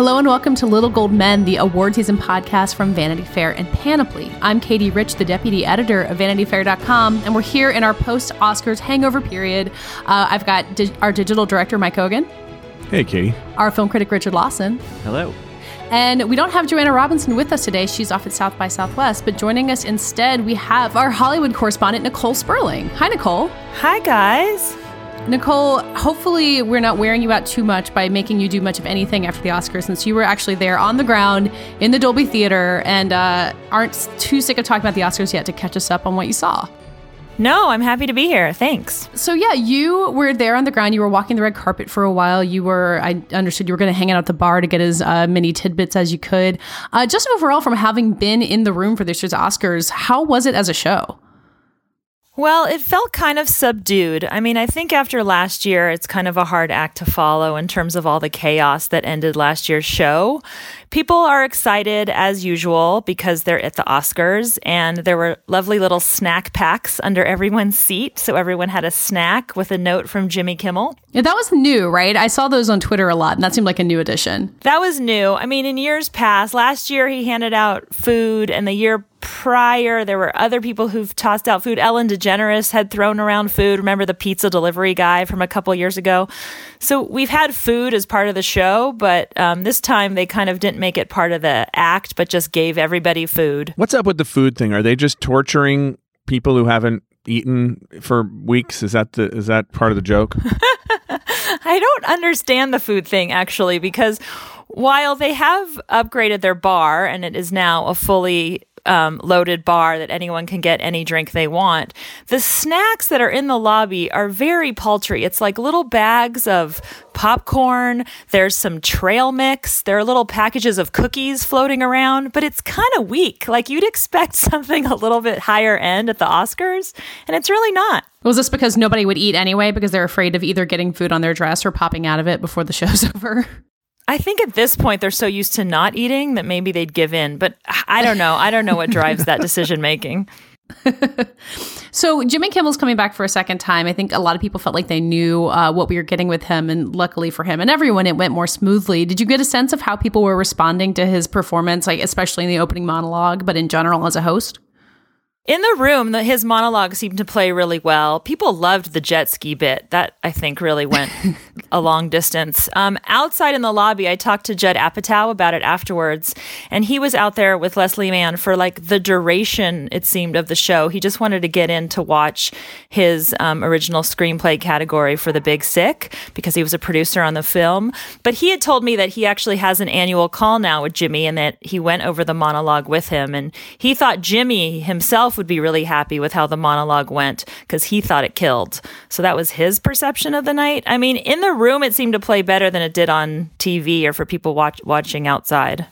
Hello and welcome to Little Gold Men, the award season podcast from Vanity Fair and Panoply. I'm Katie Rich, the deputy editor of VanityFair.com, and we're here in our post Oscars hangover period. Uh, I've got di- our digital director, Mike Hogan, Hey, Katie. our film critic, Richard Lawson, Hello. and we don't have Joanna Robinson with us today. She's off at South by Southwest, but joining us instead, we have our Hollywood correspondent, Nicole Sperling. Hi, Nicole. Hi, guys. Nicole, hopefully we're not wearing you out too much by making you do much of anything after the Oscars since you were actually there on the ground in the Dolby Theater and uh, aren't too sick of talking about the Oscars yet to catch us up on what you saw. No, I'm happy to be here. Thanks. So, yeah, you were there on the ground. You were walking the red carpet for a while. You were, I understood you were going to hang out at the bar to get as uh, many tidbits as you could. Uh, just overall, from having been in the room for this year's Oscars, how was it as a show? Well, it felt kind of subdued. I mean, I think after last year, it's kind of a hard act to follow in terms of all the chaos that ended last year's show. People are excited as usual because they're at the Oscars and there were lovely little snack packs under everyone's seat. So everyone had a snack with a note from Jimmy Kimmel. Yeah, that was new, right? I saw those on Twitter a lot, and that seemed like a new addition. That was new. I mean, in years past, last year he handed out food, and the year prior, there were other people who've tossed out food. Ellen DeGeneres had thrown around food. Remember the pizza delivery guy from a couple years ago? So we've had food as part of the show, but um, this time they kind of didn't make it part of the act, but just gave everybody food. What's up with the food thing? Are they just torturing people who haven't eaten for weeks? Is that the is that part of the joke? I don't understand the food thing actually because while they have upgraded their bar and it is now a fully um, loaded bar that anyone can get any drink they want. The snacks that are in the lobby are very paltry. It's like little bags of popcorn. There's some trail mix. There are little packages of cookies floating around, but it's kind of weak. Like you'd expect something a little bit higher end at the Oscars, and it's really not. Was this because nobody would eat anyway because they're afraid of either getting food on their dress or popping out of it before the show's over? I think at this point they're so used to not eating that maybe they'd give in, but I don't know. I don't know what drives that decision making. so Jimmy Kimmel's coming back for a second time. I think a lot of people felt like they knew uh, what we were getting with him, and luckily for him and everyone, it went more smoothly. Did you get a sense of how people were responding to his performance, like especially in the opening monologue, but in general as a host? In the room, the, his monologue seemed to play really well. People loved the jet ski bit. That I think really went a long distance. Um, outside in the lobby, I talked to Judd Apatow about it afterwards, and he was out there with Leslie Mann for like the duration it seemed of the show. He just wanted to get in to watch his um, original screenplay category for The Big Sick because he was a producer on the film. But he had told me that he actually has an annual call now with Jimmy, and that he went over the monologue with him, and he thought Jimmy himself would be really happy with how the monologue went because he thought it killed. So that was his perception of the night. I mean, in the room, it seemed to play better than it did on TV or for people watch- watching outside.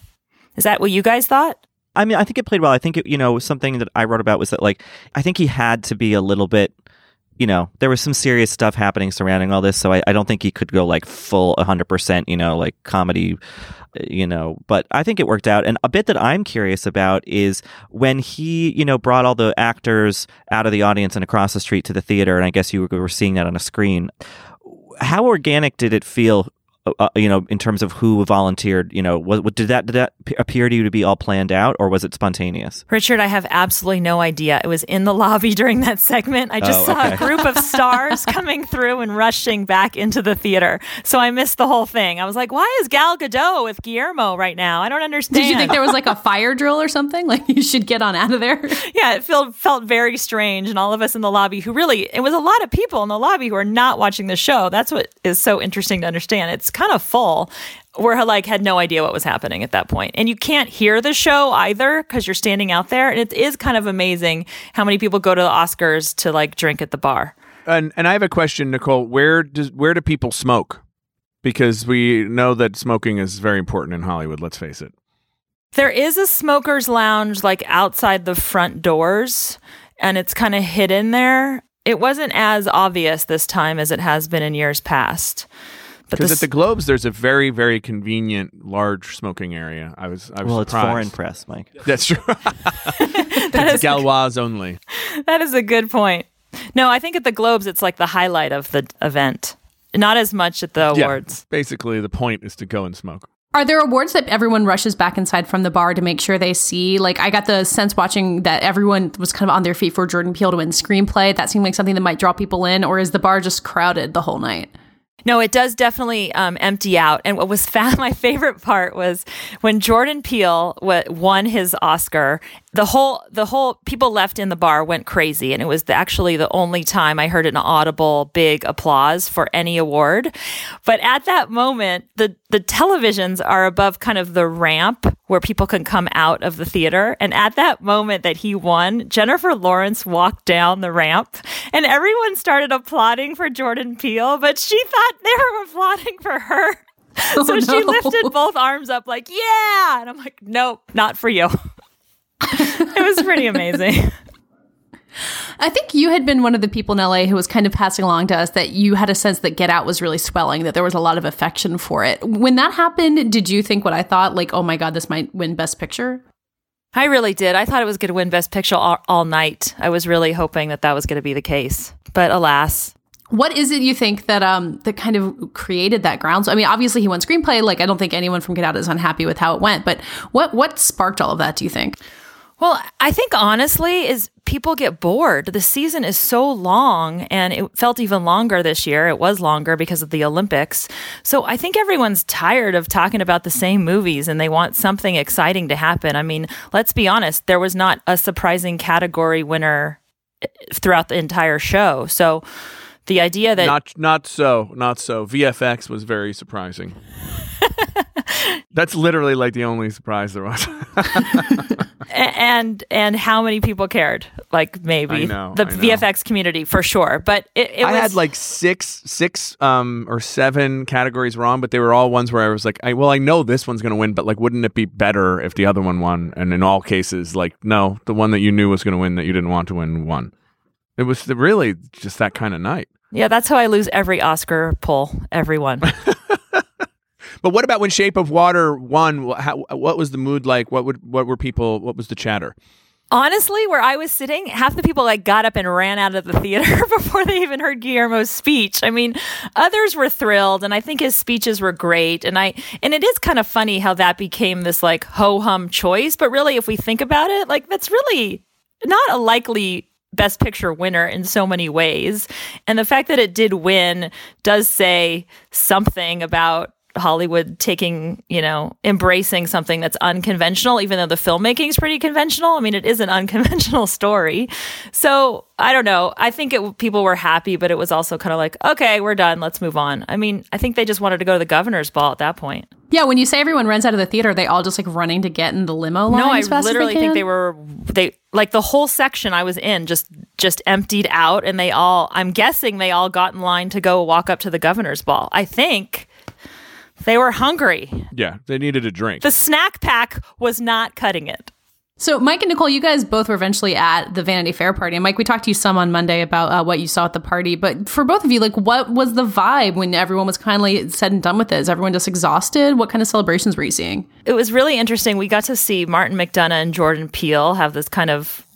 Is that what you guys thought? I mean, I think it played well. I think it, you know, something that I wrote about was that like I think he had to be a little bit you know, there was some serious stuff happening surrounding all this, so I, I don't think he could go like full 100%, you know, like comedy, eh, you know, but I think it worked out. And a bit that I'm curious about is when he, you know, brought all the actors out of the audience and across the street to the theater, and I guess you were seeing that on a screen. How organic did it feel uh, you know, in terms of who volunteered, you know, what, what, did that did that appear to you to be all planned out, or was it spontaneous? Richard, I have absolutely no idea. It was in the lobby during that segment. I just oh, saw a group of stars coming through and rushing back into the theater, so I missed the whole thing. I was like, "Why is Gal Gadot with Guillermo right now? I don't understand." Did you think there was like a fire drill or something? Like you should get on out of there? yeah, it felt felt very strange, and all of us in the lobby who really it was a lot of people in the lobby who are not watching the show. That's what is so interesting to understand. It's kind of full where like had no idea what was happening at that point. And you can't hear the show either because you're standing out there and it is kind of amazing how many people go to the oscars to like drink at the bar. And and i have a question nicole. Where does where do people smoke? Because we know that smoking is very important in hollywood let's face it. There is a smokers lounge like outside the front doors and it's kind of hidden there. It wasn't as obvious this time as it has been in years past because at the Globes, there's a very, very convenient large smoking area. I was, I was well, surprised. it's foreign press, Mike. That's true. that is Gauloise only. That is a good point. No, I think at the Globes, it's like the highlight of the event. Not as much at the awards. Yeah, basically, the point is to go and smoke. Are there awards that everyone rushes back inside from the bar to make sure they see? Like, I got the sense watching that everyone was kind of on their feet for Jordan Peele to win screenplay. That seemed like something that might draw people in, or is the bar just crowded the whole night? No, it does definitely um, empty out. And what was my favorite part was when Jordan Peele w- won his Oscar. The whole the whole people left in the bar went crazy, and it was the, actually the only time I heard an audible big applause for any award. But at that moment, the the televisions are above kind of the ramp where people can come out of the theater. And at that moment that he won, Jennifer Lawrence walked down the ramp and everyone started applauding for Jordan Peele, but she thought they were applauding for her. Oh, so she lifted both arms up like, yeah. And I'm like, nope, not for you. it was pretty amazing. I think you had been one of the people in LA who was kind of passing along to us that you had a sense that Get Out was really swelling, that there was a lot of affection for it. When that happened, did you think what I thought, like, oh my God, this might win Best Picture? I really did. I thought it was going to win Best Picture all, all night. I was really hoping that that was going to be the case. But alas, What is it you think that um that kind of created that ground? So I mean, obviously he won screenplay. Like I don't think anyone from Get Out is unhappy with how it went. But what what sparked all of that? Do you think? Well, I think honestly is people get bored. The season is so long and it felt even longer this year. It was longer because of the Olympics. So I think everyone's tired of talking about the same movies and they want something exciting to happen. I mean, let's be honest, there was not a surprising category winner eh, throughout the entire show. So the idea that Not not so, not so. VFX was very surprising. That's literally like the only surprise there was. And and how many people cared like maybe I know, the vfx community for sure but it, it I was had like six, six, um, or seven categories wrong, but they were all ones where I was like, I, well, I know this one's going to win, but like, wouldn't it be better if the other one won? And in all cases, like, no, the one that you knew was going to win that you didn't want to win won. It was really just that kind of night. yeah that's how i lose every oscar poll everyone But what about when Shape of Water won? How, what was the mood like? What would what were people? What was the chatter? honestly where i was sitting half the people like got up and ran out of the theater before they even heard guillermo's speech i mean others were thrilled and i think his speeches were great and i and it is kind of funny how that became this like ho-hum choice but really if we think about it like that's really not a likely best picture winner in so many ways and the fact that it did win does say something about Hollywood taking, you know, embracing something that's unconventional, even though the filmmaking is pretty conventional. I mean, it is an unconventional story. So I don't know. I think it, people were happy, but it was also kind of like, okay, we're done. Let's move on. I mean, I think they just wanted to go to the governor's ball at that point. Yeah, when you say everyone runs out of the theater, are they all just like running to get in the limo line. No, I literally they think they were they like the whole section I was in just just emptied out, and they all. I'm guessing they all got in line to go walk up to the governor's ball. I think they were hungry. Yeah, they needed a drink. The snack pack was not cutting it. So, Mike and Nicole, you guys both were eventually at the Vanity Fair party. And Mike, we talked to you some on Monday about uh, what you saw at the party. But for both of you, like, what was the vibe when everyone was kindly said and done with it? Is everyone just exhausted? What kind of celebrations were you seeing? It was really interesting. We got to see Martin McDonagh and Jordan Peele have this kind of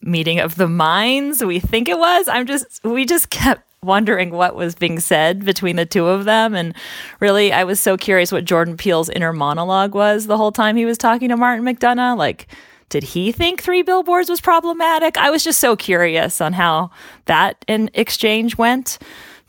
meeting of the minds. We think it was. I'm just we just kept wondering what was being said between the two of them and really I was so curious what Jordan Peele's inner monologue was the whole time he was talking to Martin McDonagh like did he think three billboards was problematic? I was just so curious on how that in exchange went.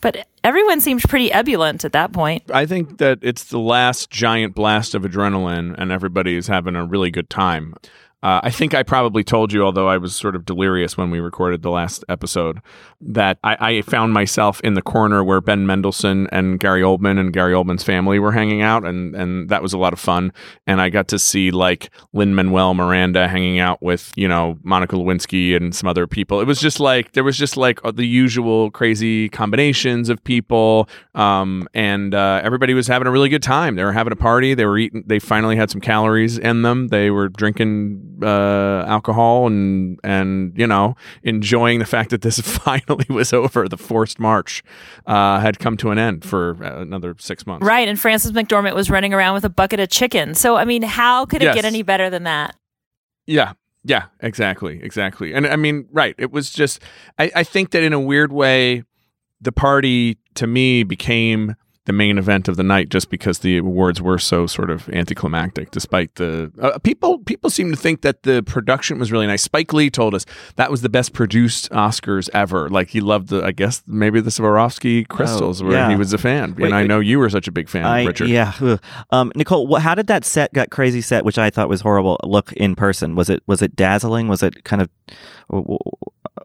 But everyone seemed pretty ebullient at that point. I think that it's the last giant blast of adrenaline, and everybody is having a really good time. Uh, I think I probably told you, although I was sort of delirious when we recorded the last episode, that I, I found myself in the corner where Ben Mendelsohn and Gary Oldman and Gary Oldman's family were hanging out, and and that was a lot of fun. And I got to see like Lin Manuel Miranda hanging out with you know Monica Lewinsky and some other people. It was just like there was just like the usual crazy combinations of people, um, and uh, everybody was having a really good time. They were having a party. They were eating. They finally had some calories in them. They were drinking uh, alcohol and and you know enjoying the fact that this finally was over. The forced march uh, had come to an end for uh, another six months. Right, and Frances McDormand was running around with a bucket of chicken. So I mean, how could it Yes. get any better than that? Yeah. Yeah, exactly. Exactly. And I mean, right. It was just, I, I think that in a weird way, the party to me became the main event of the night just because the awards were so sort of anticlimactic. Despite the uh, people, people seem to think that the production was really nice. Spike Lee told us that was the best produced Oscars ever. Like he loved the, I guess maybe the Swarovski crystals, Oh, where yeah. he was a fan. Wait, and I wait. know you were such a big fan, I, Richard. Yeah. Um, Nicole, what, how did that set, got crazy set, which I thought was horrible, look in person? Was it was it dazzling? Was it kind of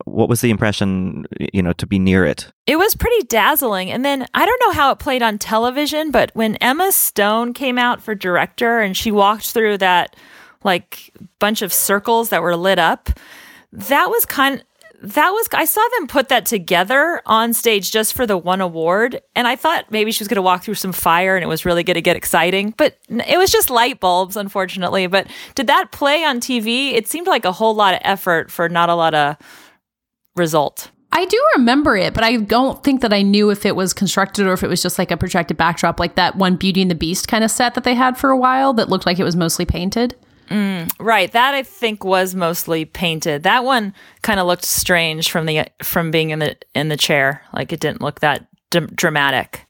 what was the impression? You know, to be near it. It was pretty dazzling. And then I don't know how it played on television, but when Emma Stone came out for director and she walked through that like bunch of circles that were lit up, that was kind that was I saw them put that together on stage just for the one award and I thought maybe she was going to walk through some fire and it was really going to get exciting but it was just light bulbs unfortunately but did that play on TV it seemed like a whole lot of effort for not a lot of result I do remember it, but I don't think that I knew if it was constructed or if it was just like a projected backdrop, like that one Beauty and the Beast kind of set that they had for a while that looked like it was mostly painted. Mm, right, that I think was mostly painted. That one kind of looked strange from the from being in the in the chair. Like it didn't look that d- dramatic.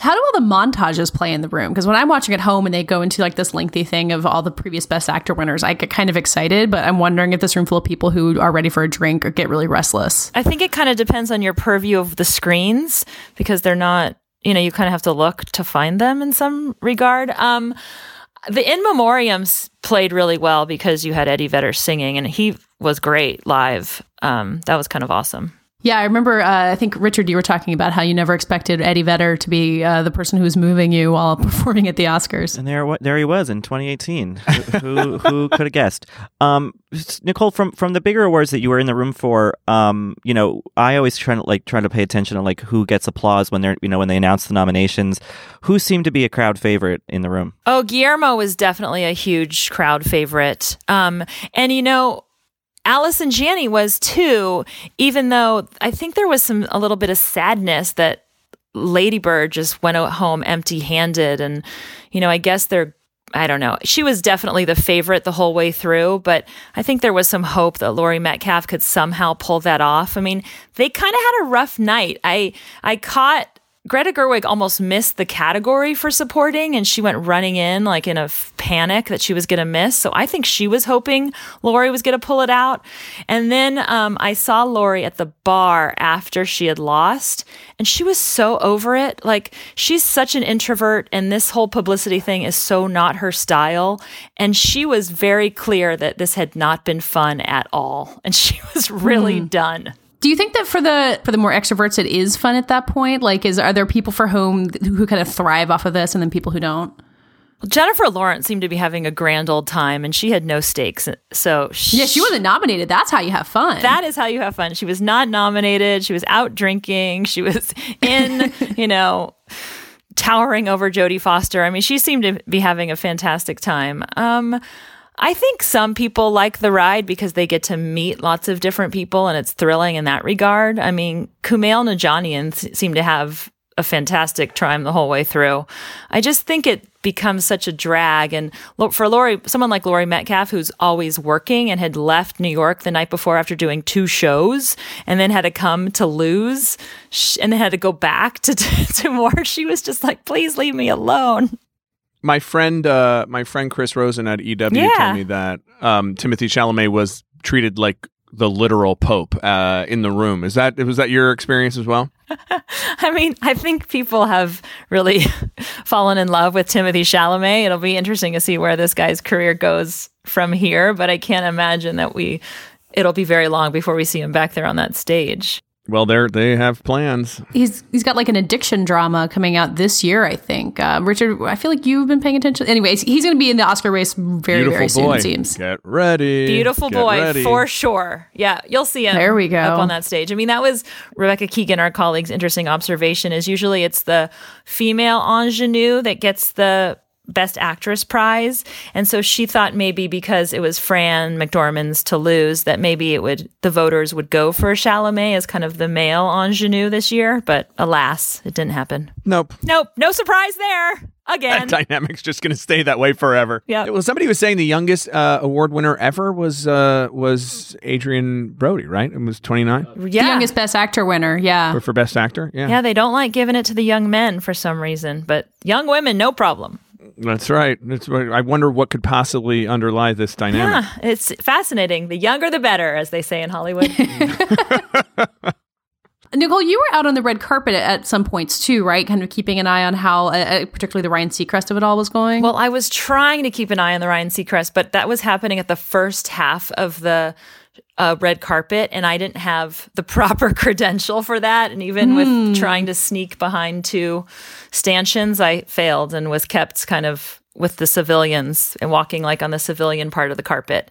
How do all the montages play in the room? Because when I'm watching at home and they go into like this lengthy thing of all the previous Best Actor winners, I get kind of excited, but I'm wondering if this room full of people who are ready for a drink or get really restless. I think it kind of depends on your purview of the screens because they're not, you know, you kind of have to look to find them in some regard. Um the in memoriams played really well because you had Eddie Vedder singing and he was great live. Um that was kind of awesome. Yeah, I remember. Uh, I think Richard, you were talking about how you never expected Eddie Vedder to be uh, the person who was moving you while performing at the Oscars. And there, there he was in 2018. who who could have guessed? Um, Nicole, from from the bigger awards that you were in the room for, um, you know, I always try to like try to pay attention to like who gets applause when they're you know when they announce the nominations. Who seemed to be a crowd favorite in the room? Oh, Guillermo was definitely a huge crowd favorite. Um, and you know, Allison Janney was too, even though I think there was some a little bit of sadness that Lady Bird just went home empty handed. And, you know, I guess they're I don't know. She was definitely the favorite the whole way through, but I think there was some hope that Laurie Metcalf could somehow pull that off. I mean, they kind of had a rough night. I I caught Greta Gerwig almost missed the category for supporting, and she went running in like in a f- panic that she was going to miss. So I think she was hoping Laurie was going to pull it out. And then um, I saw Laurie at the bar after she had lost, and she was so over it. Like she's such an introvert, and this whole publicity thing is so not her style. And she was very clear that this had not been fun at all, and she was really done. Do you think that for the for the more extroverts, it is fun at that point? Like, is are there people for whom who kind of thrive off of this, and then people who don't? Jennifer Lawrence seemed to be having a grand old time, and she had no stakes. So she, Yeah, she wasn't nominated. That's how you have fun. That is how you have fun. She was not nominated. She was out drinking. She was in, you know, towering over Jodie Foster. I mean, she seemed to be having a fantastic time. Um, I think some people like the ride because they get to meet lots of different people and it's thrilling in that regard. I mean, Kumail Nanjiani s- seemed to have a fantastic time the whole way through. I just think it becomes such a drag. And for Laurie, someone like Laurie Metcalf, who's always working and had left New York the night before after doing two shows and then had to come to lose and then had to go back to, to more, she was just like, please leave me alone. My friend uh my friend Chris Rosen at EW Yeah. told me that um Timothée Chalamet was treated like the literal pope uh in the room. Is that was that your experience as well? I mean, I think people have really fallen in love with Timothée Chalamet. It'll be interesting to see where this guy's career goes from here, but I can't imagine that we it'll be very long before we see him back there on that stage. Well, they they have plans. he's he's got like an addiction drama coming out this year. I think. Uh, Richard, I feel like you've been paying attention. Anyways, he's going to be in the Oscar race very Beautiful very soon. boy. It seems. Get ready. Beautiful Get boy ready. for sure. Yeah, you'll see him. There we go. Up on that stage. I mean, that was Rebecca Keegan, our colleague's interesting observation. Is usually it's the female ingenue that gets the Best Actress prize, and so she thought maybe because it was Fran McDormand's to lose, that maybe it would the voters would go for Chalamet as kind of the male ingenue this year. But alas, it didn't happen. Nope. Nope, no surprise there. Again. That dynamic's just going to stay that way forever. Yeah. Well, somebody was saying the youngest uh, award winner ever was uh, was Adrien Brody, right? It was 29 yeah. The youngest Best Actor winner. Yeah. for, for best actor. Yeah. Yeah, they don't like giving it to the young men for some reason, but young women, no problem. That's right. That's right. I wonder what could possibly underlie this dynamic. Yeah, it's fascinating. The younger, the better, as they say in Hollywood. Nicole, you were out on the red carpet at some points too, right? Kind of keeping an eye on how, uh, uh, particularly the Ryan Seacrest of it all was going. well, I was trying to keep an eye on the Ryan Seacrest, but that was happening at the first half of the uh, red carpet, and I didn't have the proper credential for that. And even with trying to sneak behind two stanchions, I failed and was kept kind of with the civilians and walking like on the civilian part of the carpet.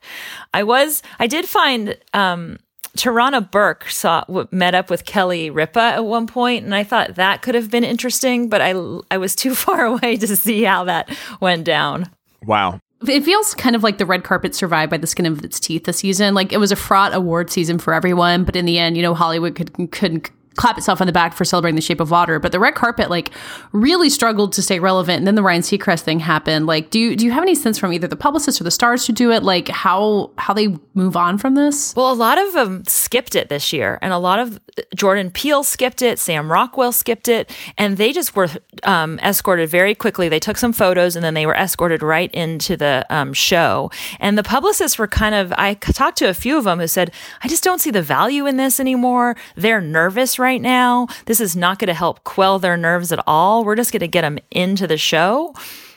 I was, I did find, um, Tarana Burke saw met up with Kelly Ripa at one point, and I thought that could have been interesting, but I I was too far away to see how that went down. Wow. It feels kind of like the red carpet survived by the skin of its teeth this season. Like it was a fraught award season for everyone, but in the end, you know, Hollywood could could clap itself on the back for celebrating the shape of water. But the red carpet like really struggled to stay relevant. And then the Ryan Seacrest thing happened. Like, do you do you have any sense from either the publicists or the stars who do it, like how how they move on from this? Well, a lot of them skipped it this year, and a lot of Jordan Peele skipped it, Sam Rockwell skipped it, and they just were um, escorted very quickly. They took some photos, and then they were escorted right into the um, show. And the publicists were kind of, I talked to a few of them who said, I just don't see the value in this anymore. They're nervous right now. This is not going to help quell their nerves at all. We're just going to get them into the show.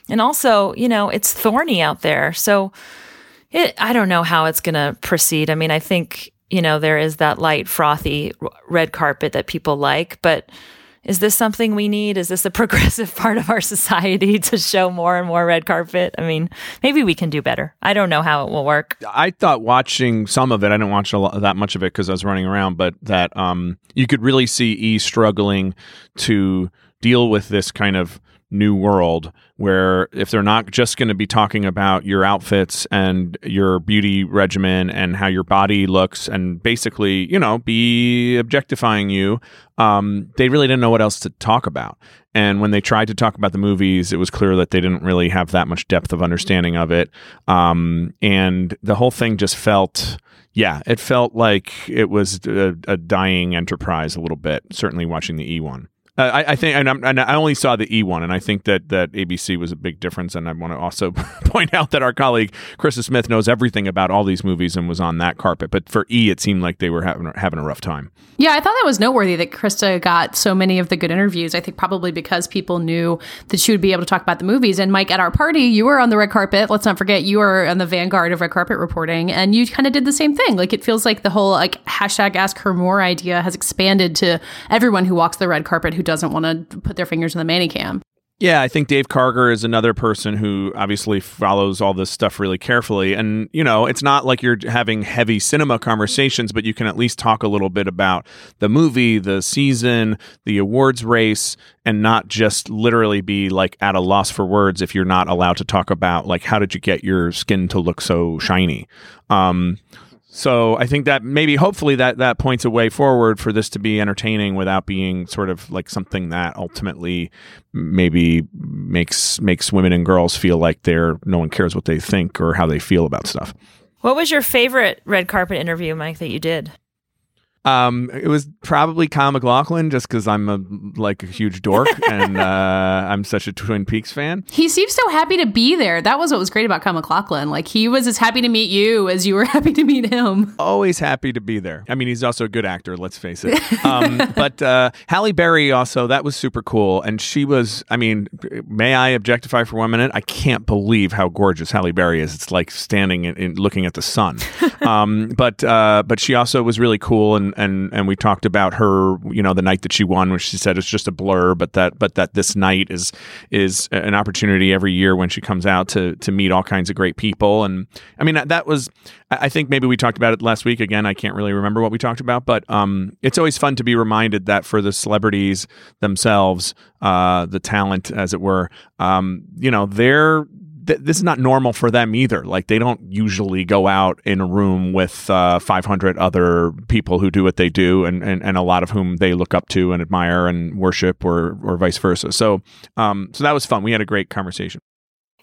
And also, you know, it's thorny out there. So, it, I don't know how it's going to proceed. I mean, I think, you know, there is that light, frothy red carpet that people like, but is this something we need? Is this a progressive part of our society to show more and more red carpet? I mean, maybe we can do better. I don't know how it will work. I thought watching some of it, I didn't watch lot, that much of it because I was running around, but that um, you could really see E struggling to deal with this kind of new world where if they're not just going to be talking about your outfits and your beauty regimen and how your body looks and basically, you know, be objectifying you, um, they really didn't know what else to talk about. And when they tried to talk about the movies, it was clear that they didn't really have that much depth of understanding of it. Um, and the whole thing just felt, yeah, it felt like it was a, a dying enterprise a little bit, certainly watching the E one. Uh, I, I think, and, and I only saw the E one, and I think that that ABC was a big difference. And I want to also point out that our colleague Krista Smith knows everything about all these movies and was on that carpet. But for E, it seemed like they were having having a rough time. Yeah, I thought that was noteworthy that Krista got so many of the good interviews. I think probably because people knew that she would be able to talk about the movies. And Mike, at our party, you were on the red carpet. Let's not forget you were on the vanguard of red carpet reporting, and you kind of did the same thing. Like it feels like the whole like hashtag Ask Her More idea has expanded to everyone who walks the red carpet who doesn't want to put their fingers in the manicam. Yeah, I think Dave Karger is another person who obviously follows all this stuff really carefully. And, you know, it's not like you're having heavy cinema conversations, but you can at least talk a little bit about the movie, the season, the awards race, and not just literally be like at a loss for words if you're not allowed to talk about, like, how did you get your skin to look so shiny? Um, so I think that maybe hopefully that that points a way forward for this to be entertaining without being sort of like something that ultimately maybe makes makes women and girls feel like they're no one cares what they think or how they feel about stuff. What was your favorite red carpet interview, Mike, that you did? Um, it was probably Kyle MacLachlan, just because I'm a like a huge dork and uh, I'm such a Twin Peaks fan. He seems so happy to be there. That was what was great about Kyle MacLachlan. Like he was as happy to meet you as you were happy to meet him. Always happy to be there. I mean, he's also a good actor. Let's face it. Um, but uh, Halle Berry also that was super cool, and she was. I mean, may I objectify for one minute? I can't believe how gorgeous Halle Berry is. It's like standing and, looking at the sun. um, but uh, but she also was really cool and and and we talked about her you know the night that she won which she said it's just a blur but that but that this night is is an opportunity every year when she comes out to to meet all kinds of great people. And i mean that was i think maybe we talked about it last week. Again i can't really remember what we talked about but um it's always fun to be reminded that for the celebrities themselves uh the talent as it were um you know they're th- this is not normal for them either. Like they don't usually go out in a room with uh, 500 other people who do what they do, and, and and a lot of whom they look up to and admire and worship, or or vice versa. So um, so that was fun. We had a great conversation.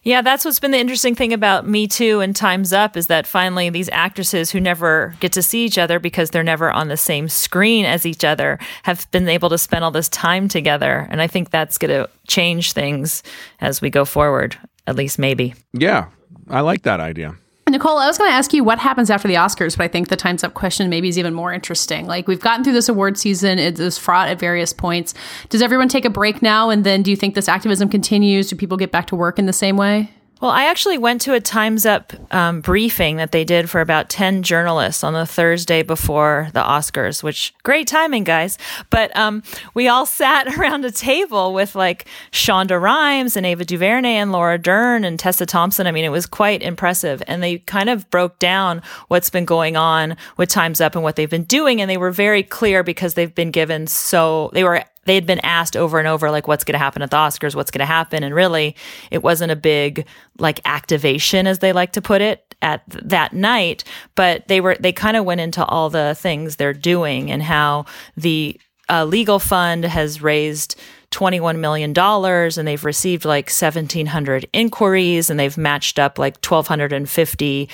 Yeah, that's what's been the interesting thing about Me Too and Time's Up is that finally these actresses who never get to see each other because they're never on the same screen as each other have been able to spend all this time together. And I think that's going to change things as we go forward, at least maybe. Yeah, I like that idea. Nicole, I was going to ask you what happens after the Oscars, but I think the Time's Up question maybe is even more interesting. Like, we've gotten through this award season, it is fraught at various points. Does everyone take a break now? And then do you think this activism continues? Do people get back to work in the same way? Well, I actually went to a Time's Up um, briefing that they did for about 10 journalists on the Thursday before the Oscars, which great timing, guys. But um, we all sat around a table with like Shonda Rhimes and Ava DuVernay and Laura Dern and Tessa Thompson. I mean, it was quite impressive. And they kind of broke down what's been going on with Time's Up and what they've been doing. And they were very clear because they've been given so, they were they had been asked over and over like what's going to happen at the oscars what's going to happen and really it wasn't a big like activation as they like to put it at th- that night but they were they kind of went into all the things they're doing and how the uh, legal fund has raised $21 million and they've received like 1700 inquiries and they've matched up like 1250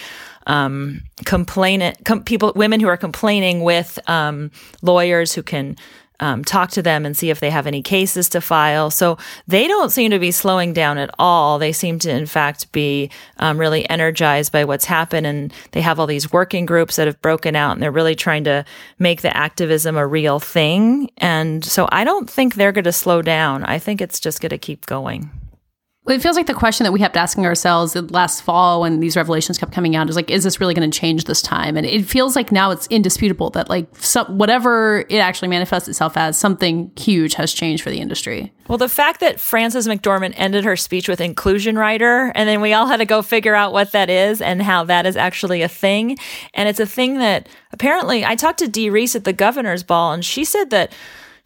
um, complainant com- people women who are complaining with um, lawyers who can um, talk to them and see if they have any cases to file. So they don't seem to be slowing down at all. They seem to, in fact, be um, really energized by what's happened. And they have all these working groups that have broken out and they're really trying to make the activism a real thing. And so I don't think they're going to slow down. I think it's just going to keep going. It feels like the question that we kept asking ourselves last fall when these revelations kept coming out is like, is this really going to change this time? And it feels like now it's indisputable that like some, whatever it actually manifests itself as, something huge has changed for the industry. Well, the fact that Frances McDormand ended her speech with inclusion rider, and then we all had to go figure out what that is and how that is actually a thing. And it's a thing that apparently I talked to Dee Rees at the governor's ball, and she said that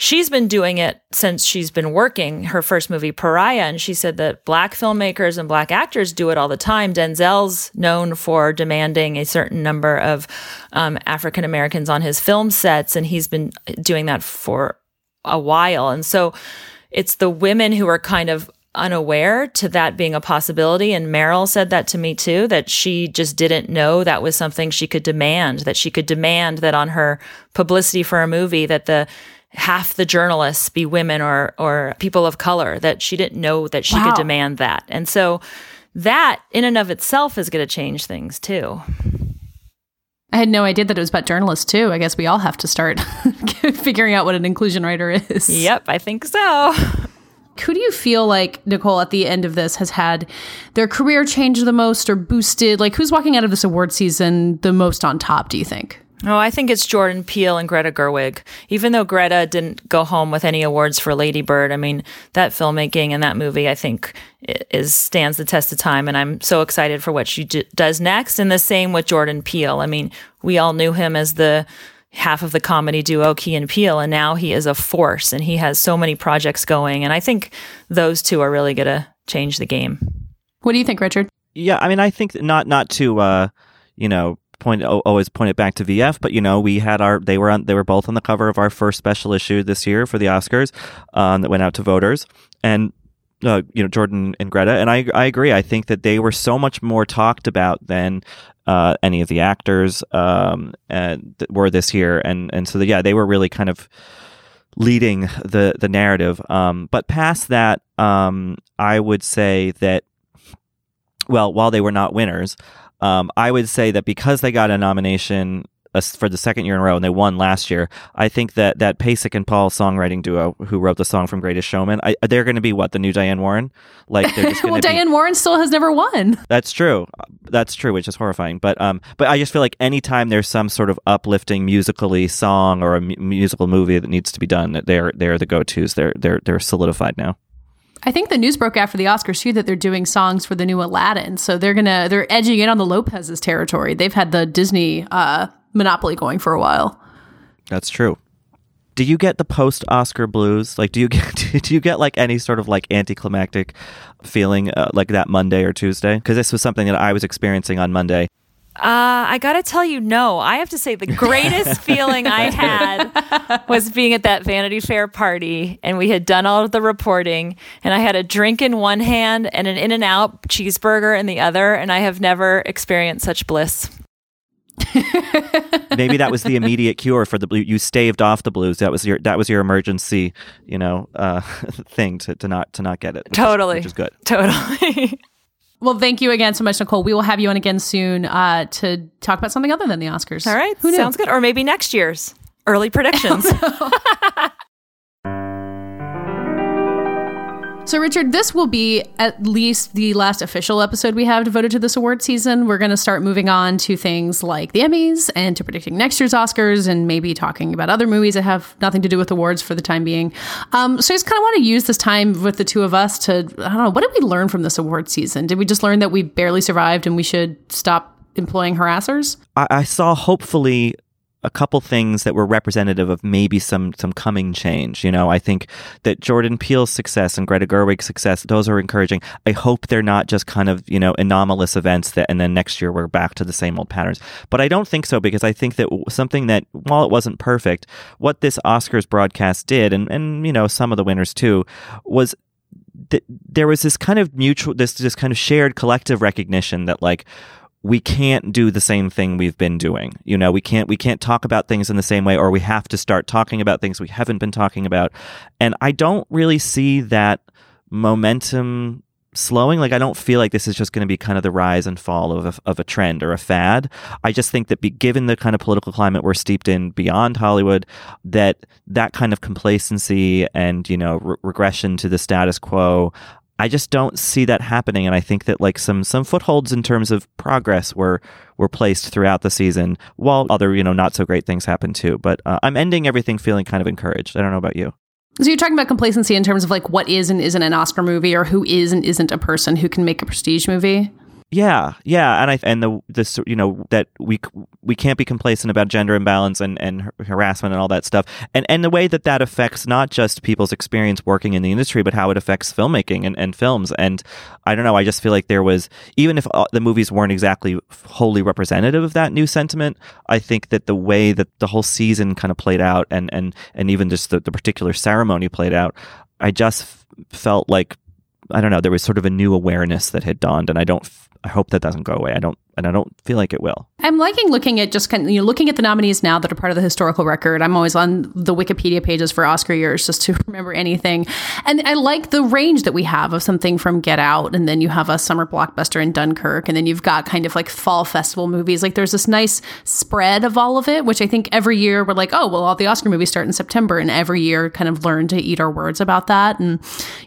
she's been doing it since she's been working her first movie pariah and she said that black filmmakers and black actors do it all the time denzel's known for demanding a certain number of um, african americans on his film sets and he's been doing that for a while and so it's the women who are kind of unaware to that being a possibility. And Meryl said that to me too, that she just didn't know that was something she could demand, that she could demand that on her publicity for a movie that the half the journalists be women or or people of color that she didn't know that she wow. could demand that and so that in and of itself is going to change things too I had no idea that it was about journalists too. I guess we all have to start figuring out what an inclusion rider is. Yep, I think so. Who do you feel like Nicole at the end of this has had their career change the most or boosted? Like who's walking out of this award season the most on top, do you think? Oh, I think it's Jordan Peele and Greta Gerwig. Even though Greta didn't go home with any awards for Lady Bird, I mean, that filmmaking and that movie, I think, is stands the test of time. And I'm so excited for what she d- does next. And the same with Jordan Peele. I mean, we all knew him as the half of the comedy duo Key and Peele, and now he is a force, and he has so many projects going. And I think those two are really going to change the game. What do you think, Richard? Yeah, I mean, I think not not to uh, you know point always point it back to VF, but you know we had our they were on they were both on the cover of our first special issue this year for the Oscars um, that went out to voters, and uh, you know Jordan and Greta, and I I agree. I think that they were so much more talked about than uh, any of the actors um, were this year, and and so the, yeah, they were really kind of leading the the narrative. Um, but past that, um, I would say that well, while they were not winners, um, I would say that because they got a nomination uh, for the second year in a row and they won last year, I think that that Pasek and Paul songwriting duo who wrote the song from Greatest Showman, I, they're going to be what the new Diane Warren. Like they're just well, be, Diane Warren still has never won. That's true. That's true, which is horrifying. But um, but I just feel like anytime there's some sort of uplifting musically song or a mu- musical movie that needs to be done, they're they're the go tos. They're they're they're solidified now. I think the news broke after the Oscars too that they're doing songs for the new Aladdin. So they're gonna they're edging in on the Lopez's territory. They've had the Disney uh, monopoly going for a while. That's true. Do you get the post Oscar blues? Like, do you get do you get like any sort of like anticlimactic feeling uh, like that Monday or Tuesday? Because this was something that I was experiencing on Monday. Uh, I gotta tell you, no. I have to say, the greatest feeling I had was being at that Vanity Fair party, and we had done all of the reporting, and I had a drink in one hand and an In and Out cheeseburger in the other, and I have never experienced such bliss. Maybe that was the immediate cure for the blue. You staved off the blues. That was your that was your emergency, you know, uh, thing to, to not to not get it. Which totally, is, which is good. Totally. Well, thank you again so much, Nicole. We will have you on again soon uh, to talk about something other than the Oscars. All right. Who? Sounds good. Or maybe next year's early predictions. So, Richard, this will be at least the last official episode we have devoted to this award season. We're going to start moving on to things like the Emmys and to predicting next year's Oscars and maybe talking about other movies that have nothing to do with awards for the time being. Um, so, I just kind of want to use this time with the two of us to, I don't know, what did we learn from this award season? Did we just learn that we barely survived and we should stop employing harassers? I, I saw hopefully a couple things that were representative of maybe some some coming change. You know, I think that Jordan Peele's success and Greta Gerwig's success, those are encouraging. I hope they're not just kind of, you know, anomalous events that and then next year we're back to the same old patterns. But I don't think so because I think that something that while it wasn't perfect, what this Oscars broadcast did and and you know, some of the winners too was th- there was this kind of mutual this this kind of shared collective recognition that like we can't do the same thing we've been doing. You know, we can't we can't talk about things in the same way or we have to start talking about things we haven't been talking about. And I don't really see that momentum slowing. Like I don't feel like this is just going to be kind of the rise and fall of a, of a trend or a fad. I just think that be, given the kind of political climate we're steeped in beyond Hollywood, that that kind of complacency and you know re- regression to the status quo, I just don't see that happening, and I think that like some some footholds in terms of progress were were placed throughout the season, while other you know not so great things happened too. But uh, I'm ending everything feeling kind of encouraged. I don't know about you. So you're talking about complacency in terms of like what is and isn't an Oscar movie, or who is and isn't a person who can make a prestige movie. Yeah, yeah, and I and the this you know that we we can't be complacent about gender imbalance and and harassment and all that stuff, and and the way that that affects not just people's experience working in the industry, but how it affects filmmaking and, and films. And I don't know, I just feel like there was even if uh, the movies weren't exactly wholly representative of that new sentiment, I think that the way that the whole season kind of played out, and and and even just the, the particular ceremony played out, I just felt like I don't know, there was sort of a new awareness that had dawned, and I don't I hope that doesn't go away. I don't, and I don't feel like it will. I'm liking looking at just kind of, you know, looking at the nominees now that are part of the historical record. I'm always on the Wikipedia pages for Oscar years just to remember anything. And I like the range that we have of something from Get Out, and then you have a summer blockbuster in Dunkirk, and then you've got kind of like fall festival movies. Like there's this nice spread of all of it, which I think every year we're like, oh, well, all the Oscar movies start in September, and every year kind of learn to eat our words about that. And,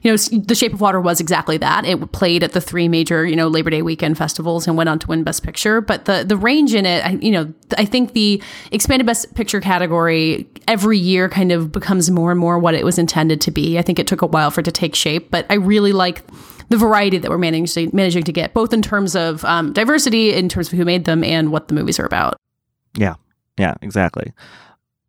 you know, The Shape of Water was exactly that. It played at the three major, you know, Labor Day weekend festivals and went on to win Best Picture. But the the range in it, I, you know, I think the expanded Best Picture category every year kind of becomes more and more what it was intended to be. I think it took a while for it to take shape, but I really like the variety that we're managing managing to get, both in terms of um, diversity, in terms of who made them, and what the movies are about. Yeah, yeah, exactly.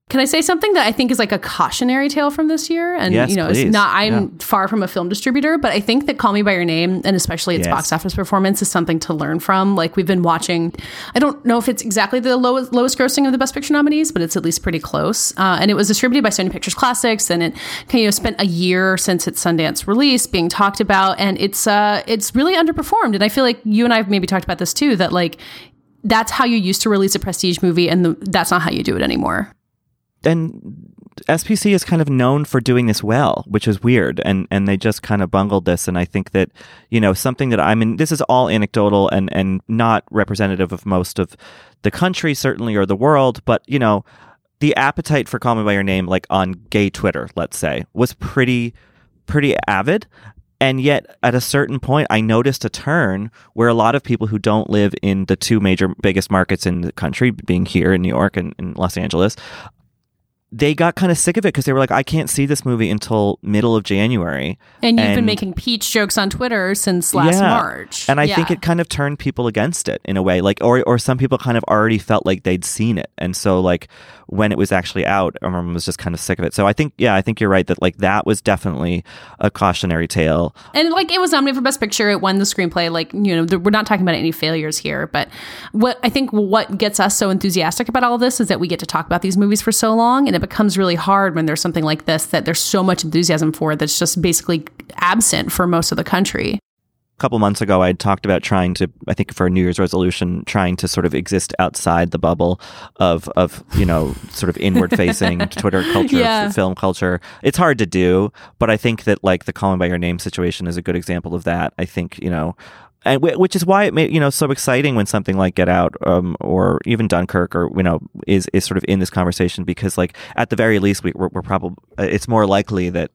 Can I say something that I think is like a cautionary tale from this year? And yes, you know, please. it's not I'm yeah. far from a film distributor, but I think that Call Me by Your Name and especially its Yes. box office performance is something to learn from. Like we've been watching I don't know if it's exactly the lowest lowest grossing of the best picture nominees, but it's at least pretty close. Uh, and it was distributed by Sony Pictures Classics and it kind of you know, spent a year since its Sundance release being talked about and it's uh it's really underperformed. And I feel like you and I have maybe talked about this too that like that's how you used to release a prestige movie and the, that's not how you do it anymore. And SPC is kind of known for doing this well, which is weird, and and they just kind of bungled this. And I think that you know something that I mean, this is all anecdotal and and not representative of most of the country, certainly, or the world. But you know, the appetite for Call Me by Your Name, like on gay Twitter, let's say, was pretty pretty avid. And yet, at a certain point, I noticed a turn where a lot of people who don't live in the two major biggest markets in the country, being here in New York and in Los Angeles, they got kind of sick of it because they were like, I can't see this movie until middle of January. And you've been making peach jokes on Twitter since last Yeah. March. And I Yeah. think it kind of turned people against it in a way, like, or or some people kind of already felt like they'd seen it, and so like when it was actually out, everyone was just kind of sick of it. So I think, yeah, I think you're right that like that was definitely a cautionary tale. And like it was nominated for Best Picture. It won the screenplay. Like you know, we're not talking about any failures here. But what I think what gets us so enthusiastic about all of this is that we get to talk about these movies for so long, and it becomes really hard when there's something like this that there's so much enthusiasm for that's just basically absent for most of the country. A couple months ago, I talked about trying to, I think for a New Year's resolution, trying to sort of exist outside the bubble of, of you know, sort of inward facing Twitter culture, Yeah. film culture. It's hard to do, but I think that like the Call Me by Your Name situation is a good example of that. I think, you know, and which is why it made you know so exciting when something like Get Out um, or even Dunkirk or you know is is sort of in this conversation because like at the very least we, we're, we're probably it's more likely that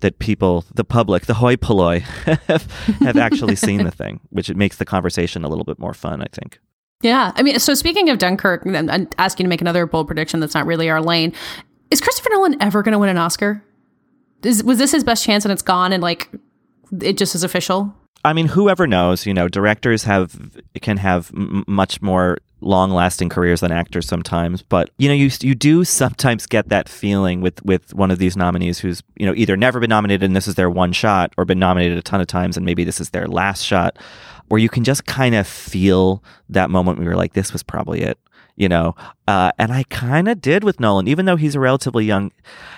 that people the public the hoi polloi have, have actually seen the thing which it makes the conversation a little bit more fun I think. Yeah, I mean, so speaking of Dunkirk, and I'm asking to make another bold prediction that's not really our lane. Is Christopher Nolan ever going to win an Oscar? Is, was this his best chance and it's gone and like it just is official? I mean, whoever knows? You know, directors have can have m- much more long-lasting careers than actors sometimes. But you know, you you do sometimes get that feeling with with one of these nominees who's you know either never been nominated and this is their one shot, or been nominated a ton of times and maybe this is their last shot, where you can just kind of feel that moment where you're like, this was probably it. You know, uh, and I kind of did with Nolan, even though he's a relatively young,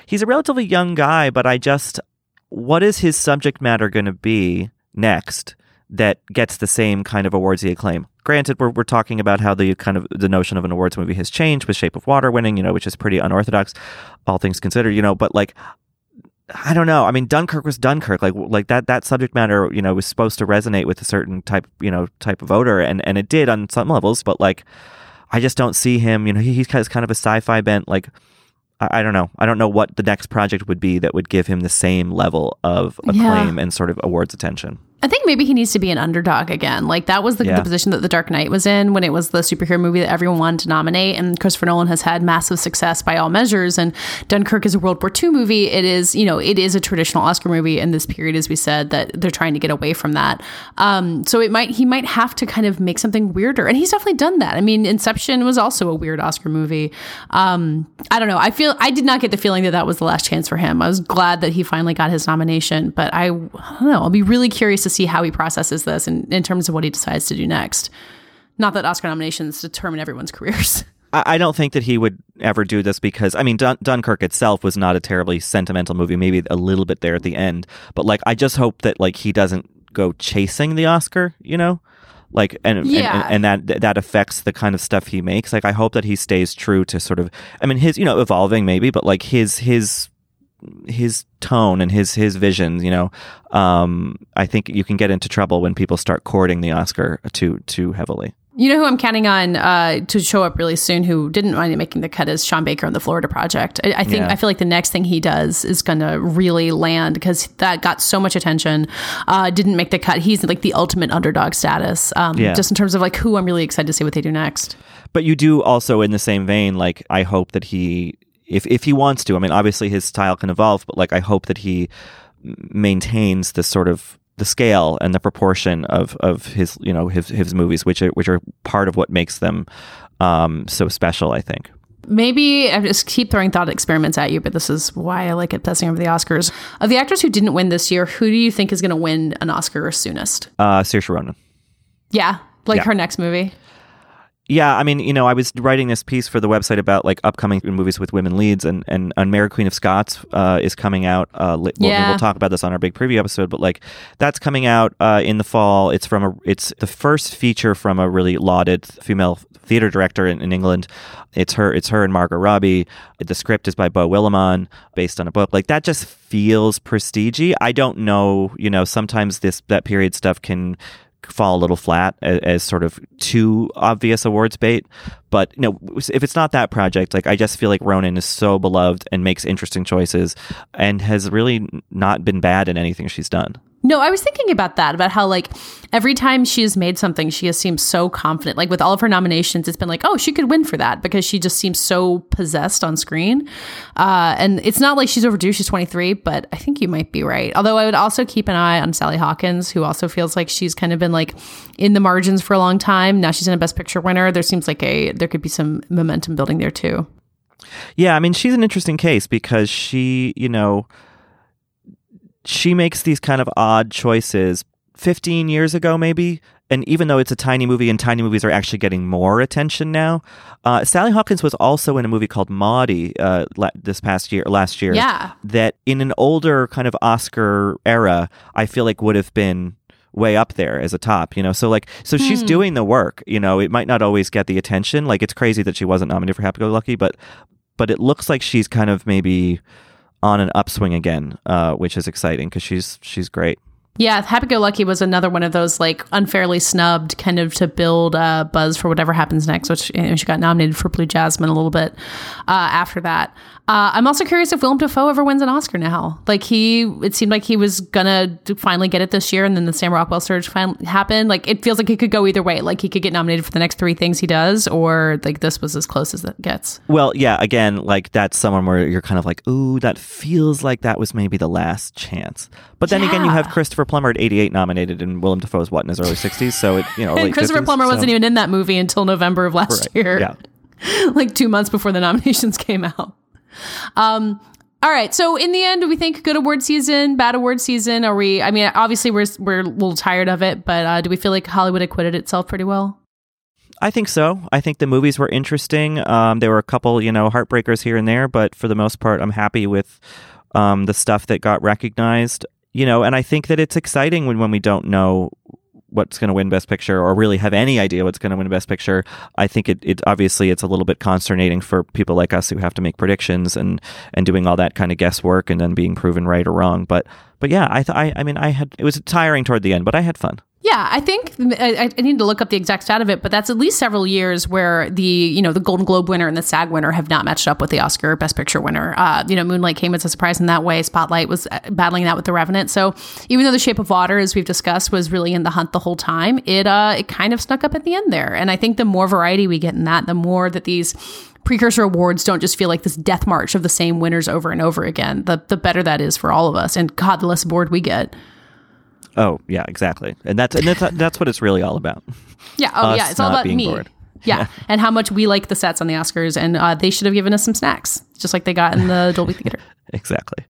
he's a relatively young guy. But I just, what is his subject matter going to be? Next that gets the same kind of awardsy acclaim. Granted, we're, we're talking about how the kind of the notion of an awards movie has changed with Shape of Water winning, you know, which is pretty unorthodox, all things considered, you know. But like, I don't know. I mean, Dunkirk was Dunkirk. Like, like that that subject matter, you know, was supposed to resonate with a certain type, you know, type of voter, and and it did on some levels. But like, I just don't see him. You know, he, he's kind of a sci-fi bent. Like, I, I don't know. I don't know what the next project would be that would give him the same level of Yeah. acclaim and sort of awards attention. I think maybe he needs to be an underdog again. Like that was the, Yeah. the position that The Dark Knight was in when it was the superhero movie that everyone wanted to nominate. And Christopher Nolan has had massive success by all measures. And Dunkirk is a World War II movie. It is, you know, it is a traditional Oscar movie in this period, as we said, that they're trying to get away from that. Um, so it might he might have to kind of make something weirder, and he's definitely done that. I mean, Inception was also a weird Oscar movie. Um, I don't know. I feel I did not get the feeling that that was the last chance for him. I was glad that he finally got his nomination, but I, I don't know. I'll be really curious to see how he processes this and in terms of what he decides to do next. Not that Oscar nominations determine everyone's careers. I don't think that he would ever do this because I mean Dun- Dunkirk itself was not a terribly sentimental movie, maybe a little bit there at the end, but like I just hope that like he doesn't go chasing the Oscar, you know, like and Yeah. and, and that that affects the kind of stuff he makes. Like I hope that he stays true to sort of I mean his you know evolving maybe, but like his his his tone and his his vision, you know, um, I think you can get into trouble when people start courting the Oscar too too heavily. You know who I'm counting on uh, to show up really soon, who didn't mind making the cut, is Sean Baker on the Florida Project. I, I think Yeah. I feel like the next thing he does is going to really land because that got so much attention. Uh, didn't make the cut. He's like the ultimate underdog status, um, Yeah. just in terms of like who I'm really excited to see what they do next. But you do also, in the same vein, like I hope that he, if if he wants to, I mean, obviously his style can evolve, but like I hope that he maintains the sort of the scale and the proportion of of his you know his his movies, which are which are part of what makes them um, so special. I think. Maybe I just keep throwing thought experiments at you, but this is why I like obsessing over the Oscars. Of the actors who didn't win this year, who do you think is going to win an Oscar soonest? Uh, Saoirse Ronan. Yeah, like Yeah. her next movie. Yeah, I mean, you know, I was writing this piece for the website about like upcoming movies with women leads, and and, Mary Queen of Scots uh, is coming out. Uh, li- we'll, Yeah. we'll talk about this on our big preview episode, but like that's coming out uh, in the fall. It's from a it's the first feature from a really lauded female theater director in, in England. It's her it's her and Margot Robbie. The script is by Beau Willimon, based on a book. Like that just feels prestigey. I don't know. You know, sometimes this that period stuff can fall a little flat as, as sort of too obvious awards bait. But you know, if it's not that project, like I just feel like Ronan is so beloved and makes interesting choices, and has really not been bad in anything she's done. No, I was thinking about that, about how like every time she has made something, she has seemed so confident. Like with all of her nominations, it's been like, oh, she could win for that because she just seems so possessed on screen. Uh, and it's not like she's overdue; she's 23, but I think you might be right. Although I would also keep an eye on Sally Hawkins, who also feels like she's kind of been like in the margins for a long time. Now she's in a Best Picture winner. There seems like a there could be some momentum building there too. Yeah, I mean, she's an interesting case because she, you know she makes these kind of odd choices 15 years ago maybe. And even though it's a tiny movie and tiny movies are actually getting more attention now uh, sally hawkins was also in a movie called maudie uh, la- this past year last year. Yeah. that in an older kind of oscar era i feel like would have been way up there as a top you know? So like so she's doing the work you know? It might not always get the attention. Like it's crazy that she wasn't nominated for happy go lucky but but it looks like she's kind of maybe on an upswing again, uh, which is exciting because she's she's great. Yeah, Happy Go Lucky was another one of those like unfairly snubbed, kind of to build uh, buzz for whatever happens next. Which she got nominated for Blue Jasmine a little bit uh, after that. Uh, I'm also curious if Willem Dafoe ever wins an Oscar now. Like he, it seemed like he was gonna finally get it this year, and then the Sam Rockwell surge finally happened. Like it feels like it could go either way. Like he could get nominated for the next three things he does, or like this was as close as it gets. Well, yeah, again, like that's someone where you're kind of like, ooh, that feels like that was maybe the last chance. But then again, you have Christopher Plummer at 88 nominated, and Willem Dafoe's what in his early 60s, so it you know And Christopher 50s, Plummer so- wasn't even in that movie until November of last Right, year. Yeah. like two months before the nominations came out. Um, all right. So in the end, we think good award season, bad award season? Are we? I mean, obviously we're we're a little tired of it, but uh, do we feel like Hollywood acquitted itself pretty well? I think so. I think the movies were interesting. Um, there were a couple, you know, heartbreakers here and there, but for the most part, I'm happy with um, the stuff that got recognized. You know, and I think that it's exciting when when we don't know what's going to win Best Picture or really have any idea what's going to win Best Picture. I think it, it obviously it's a little bit consternating for people like us who have to make predictions and and doing all that kind of guesswork and then being proven right or wrong. But but yeah, I th- I, I mean I had it was tiring toward the end, but I had fun. Yeah, I think I, I need to look up the exact stat of it, but that's at least several years where the you know the Golden Globe winner and the SAG winner have not matched up with the Oscar Best Picture winner. Uh, you know, Moonlight came as a surprise in that way. Spotlight was uh, battling that with The Revenant. So even though The Shape of Water, as we've discussed, was really in the hunt the whole time, it uh it kind of snuck up at the end there. And I think the more variety we get in that, the more that these precursor awards don't just feel like this death march of the same winners over and over again. The the better that is for all of us, and God, the less bored we get. Oh yeah, exactly, and that's and that's that's what it's really all about. Yeah. Oh, us yeah. It's all about being me. bored. Yeah. and how much we like the sets on the Oscars, and uh, they should have given us some snacks, just like they got in the Dolby Theater. Exactly.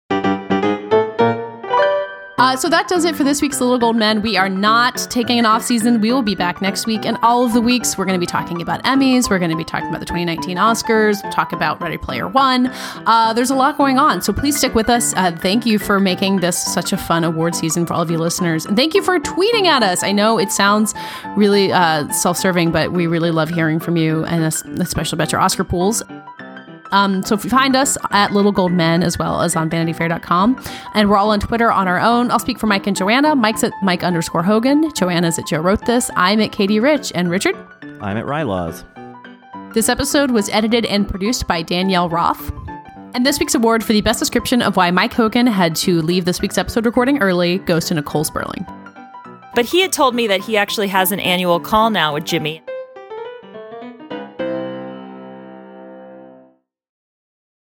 Uh, so that does it for this week's Little Gold Men. We are not taking an off season. We will be back next week, and all of the weeks we're going to be talking about Emmys. We're going to be talking about the 2019 Oscars. We'll talk about Ready Player One. Uh, there's a lot going on, so please stick with us. Uh, thank you for making this such a fun award season for all of you listeners, and thank you for tweeting at us. I know it sounds really uh, self-serving, but we really love hearing from you, and especially about your Oscar pools. Um, so if you find us at Little Gold Men as well as on vanityfair.com. And we're all on Twitter on our own. I'll speak for Mike and Joanna. Mike's at Mike underscore Hogan. Joanna's at Jo Wrote This. I'm at Katie Rich. And Richard? I'm at Rilaws. This episode was edited and produced by Danielle Roth. And this week's award for the best description of why Mike Hogan had to leave this week's episode recording early goes to Nicole Sperling. But he had told me that he actually has an annual call now with Jimmy.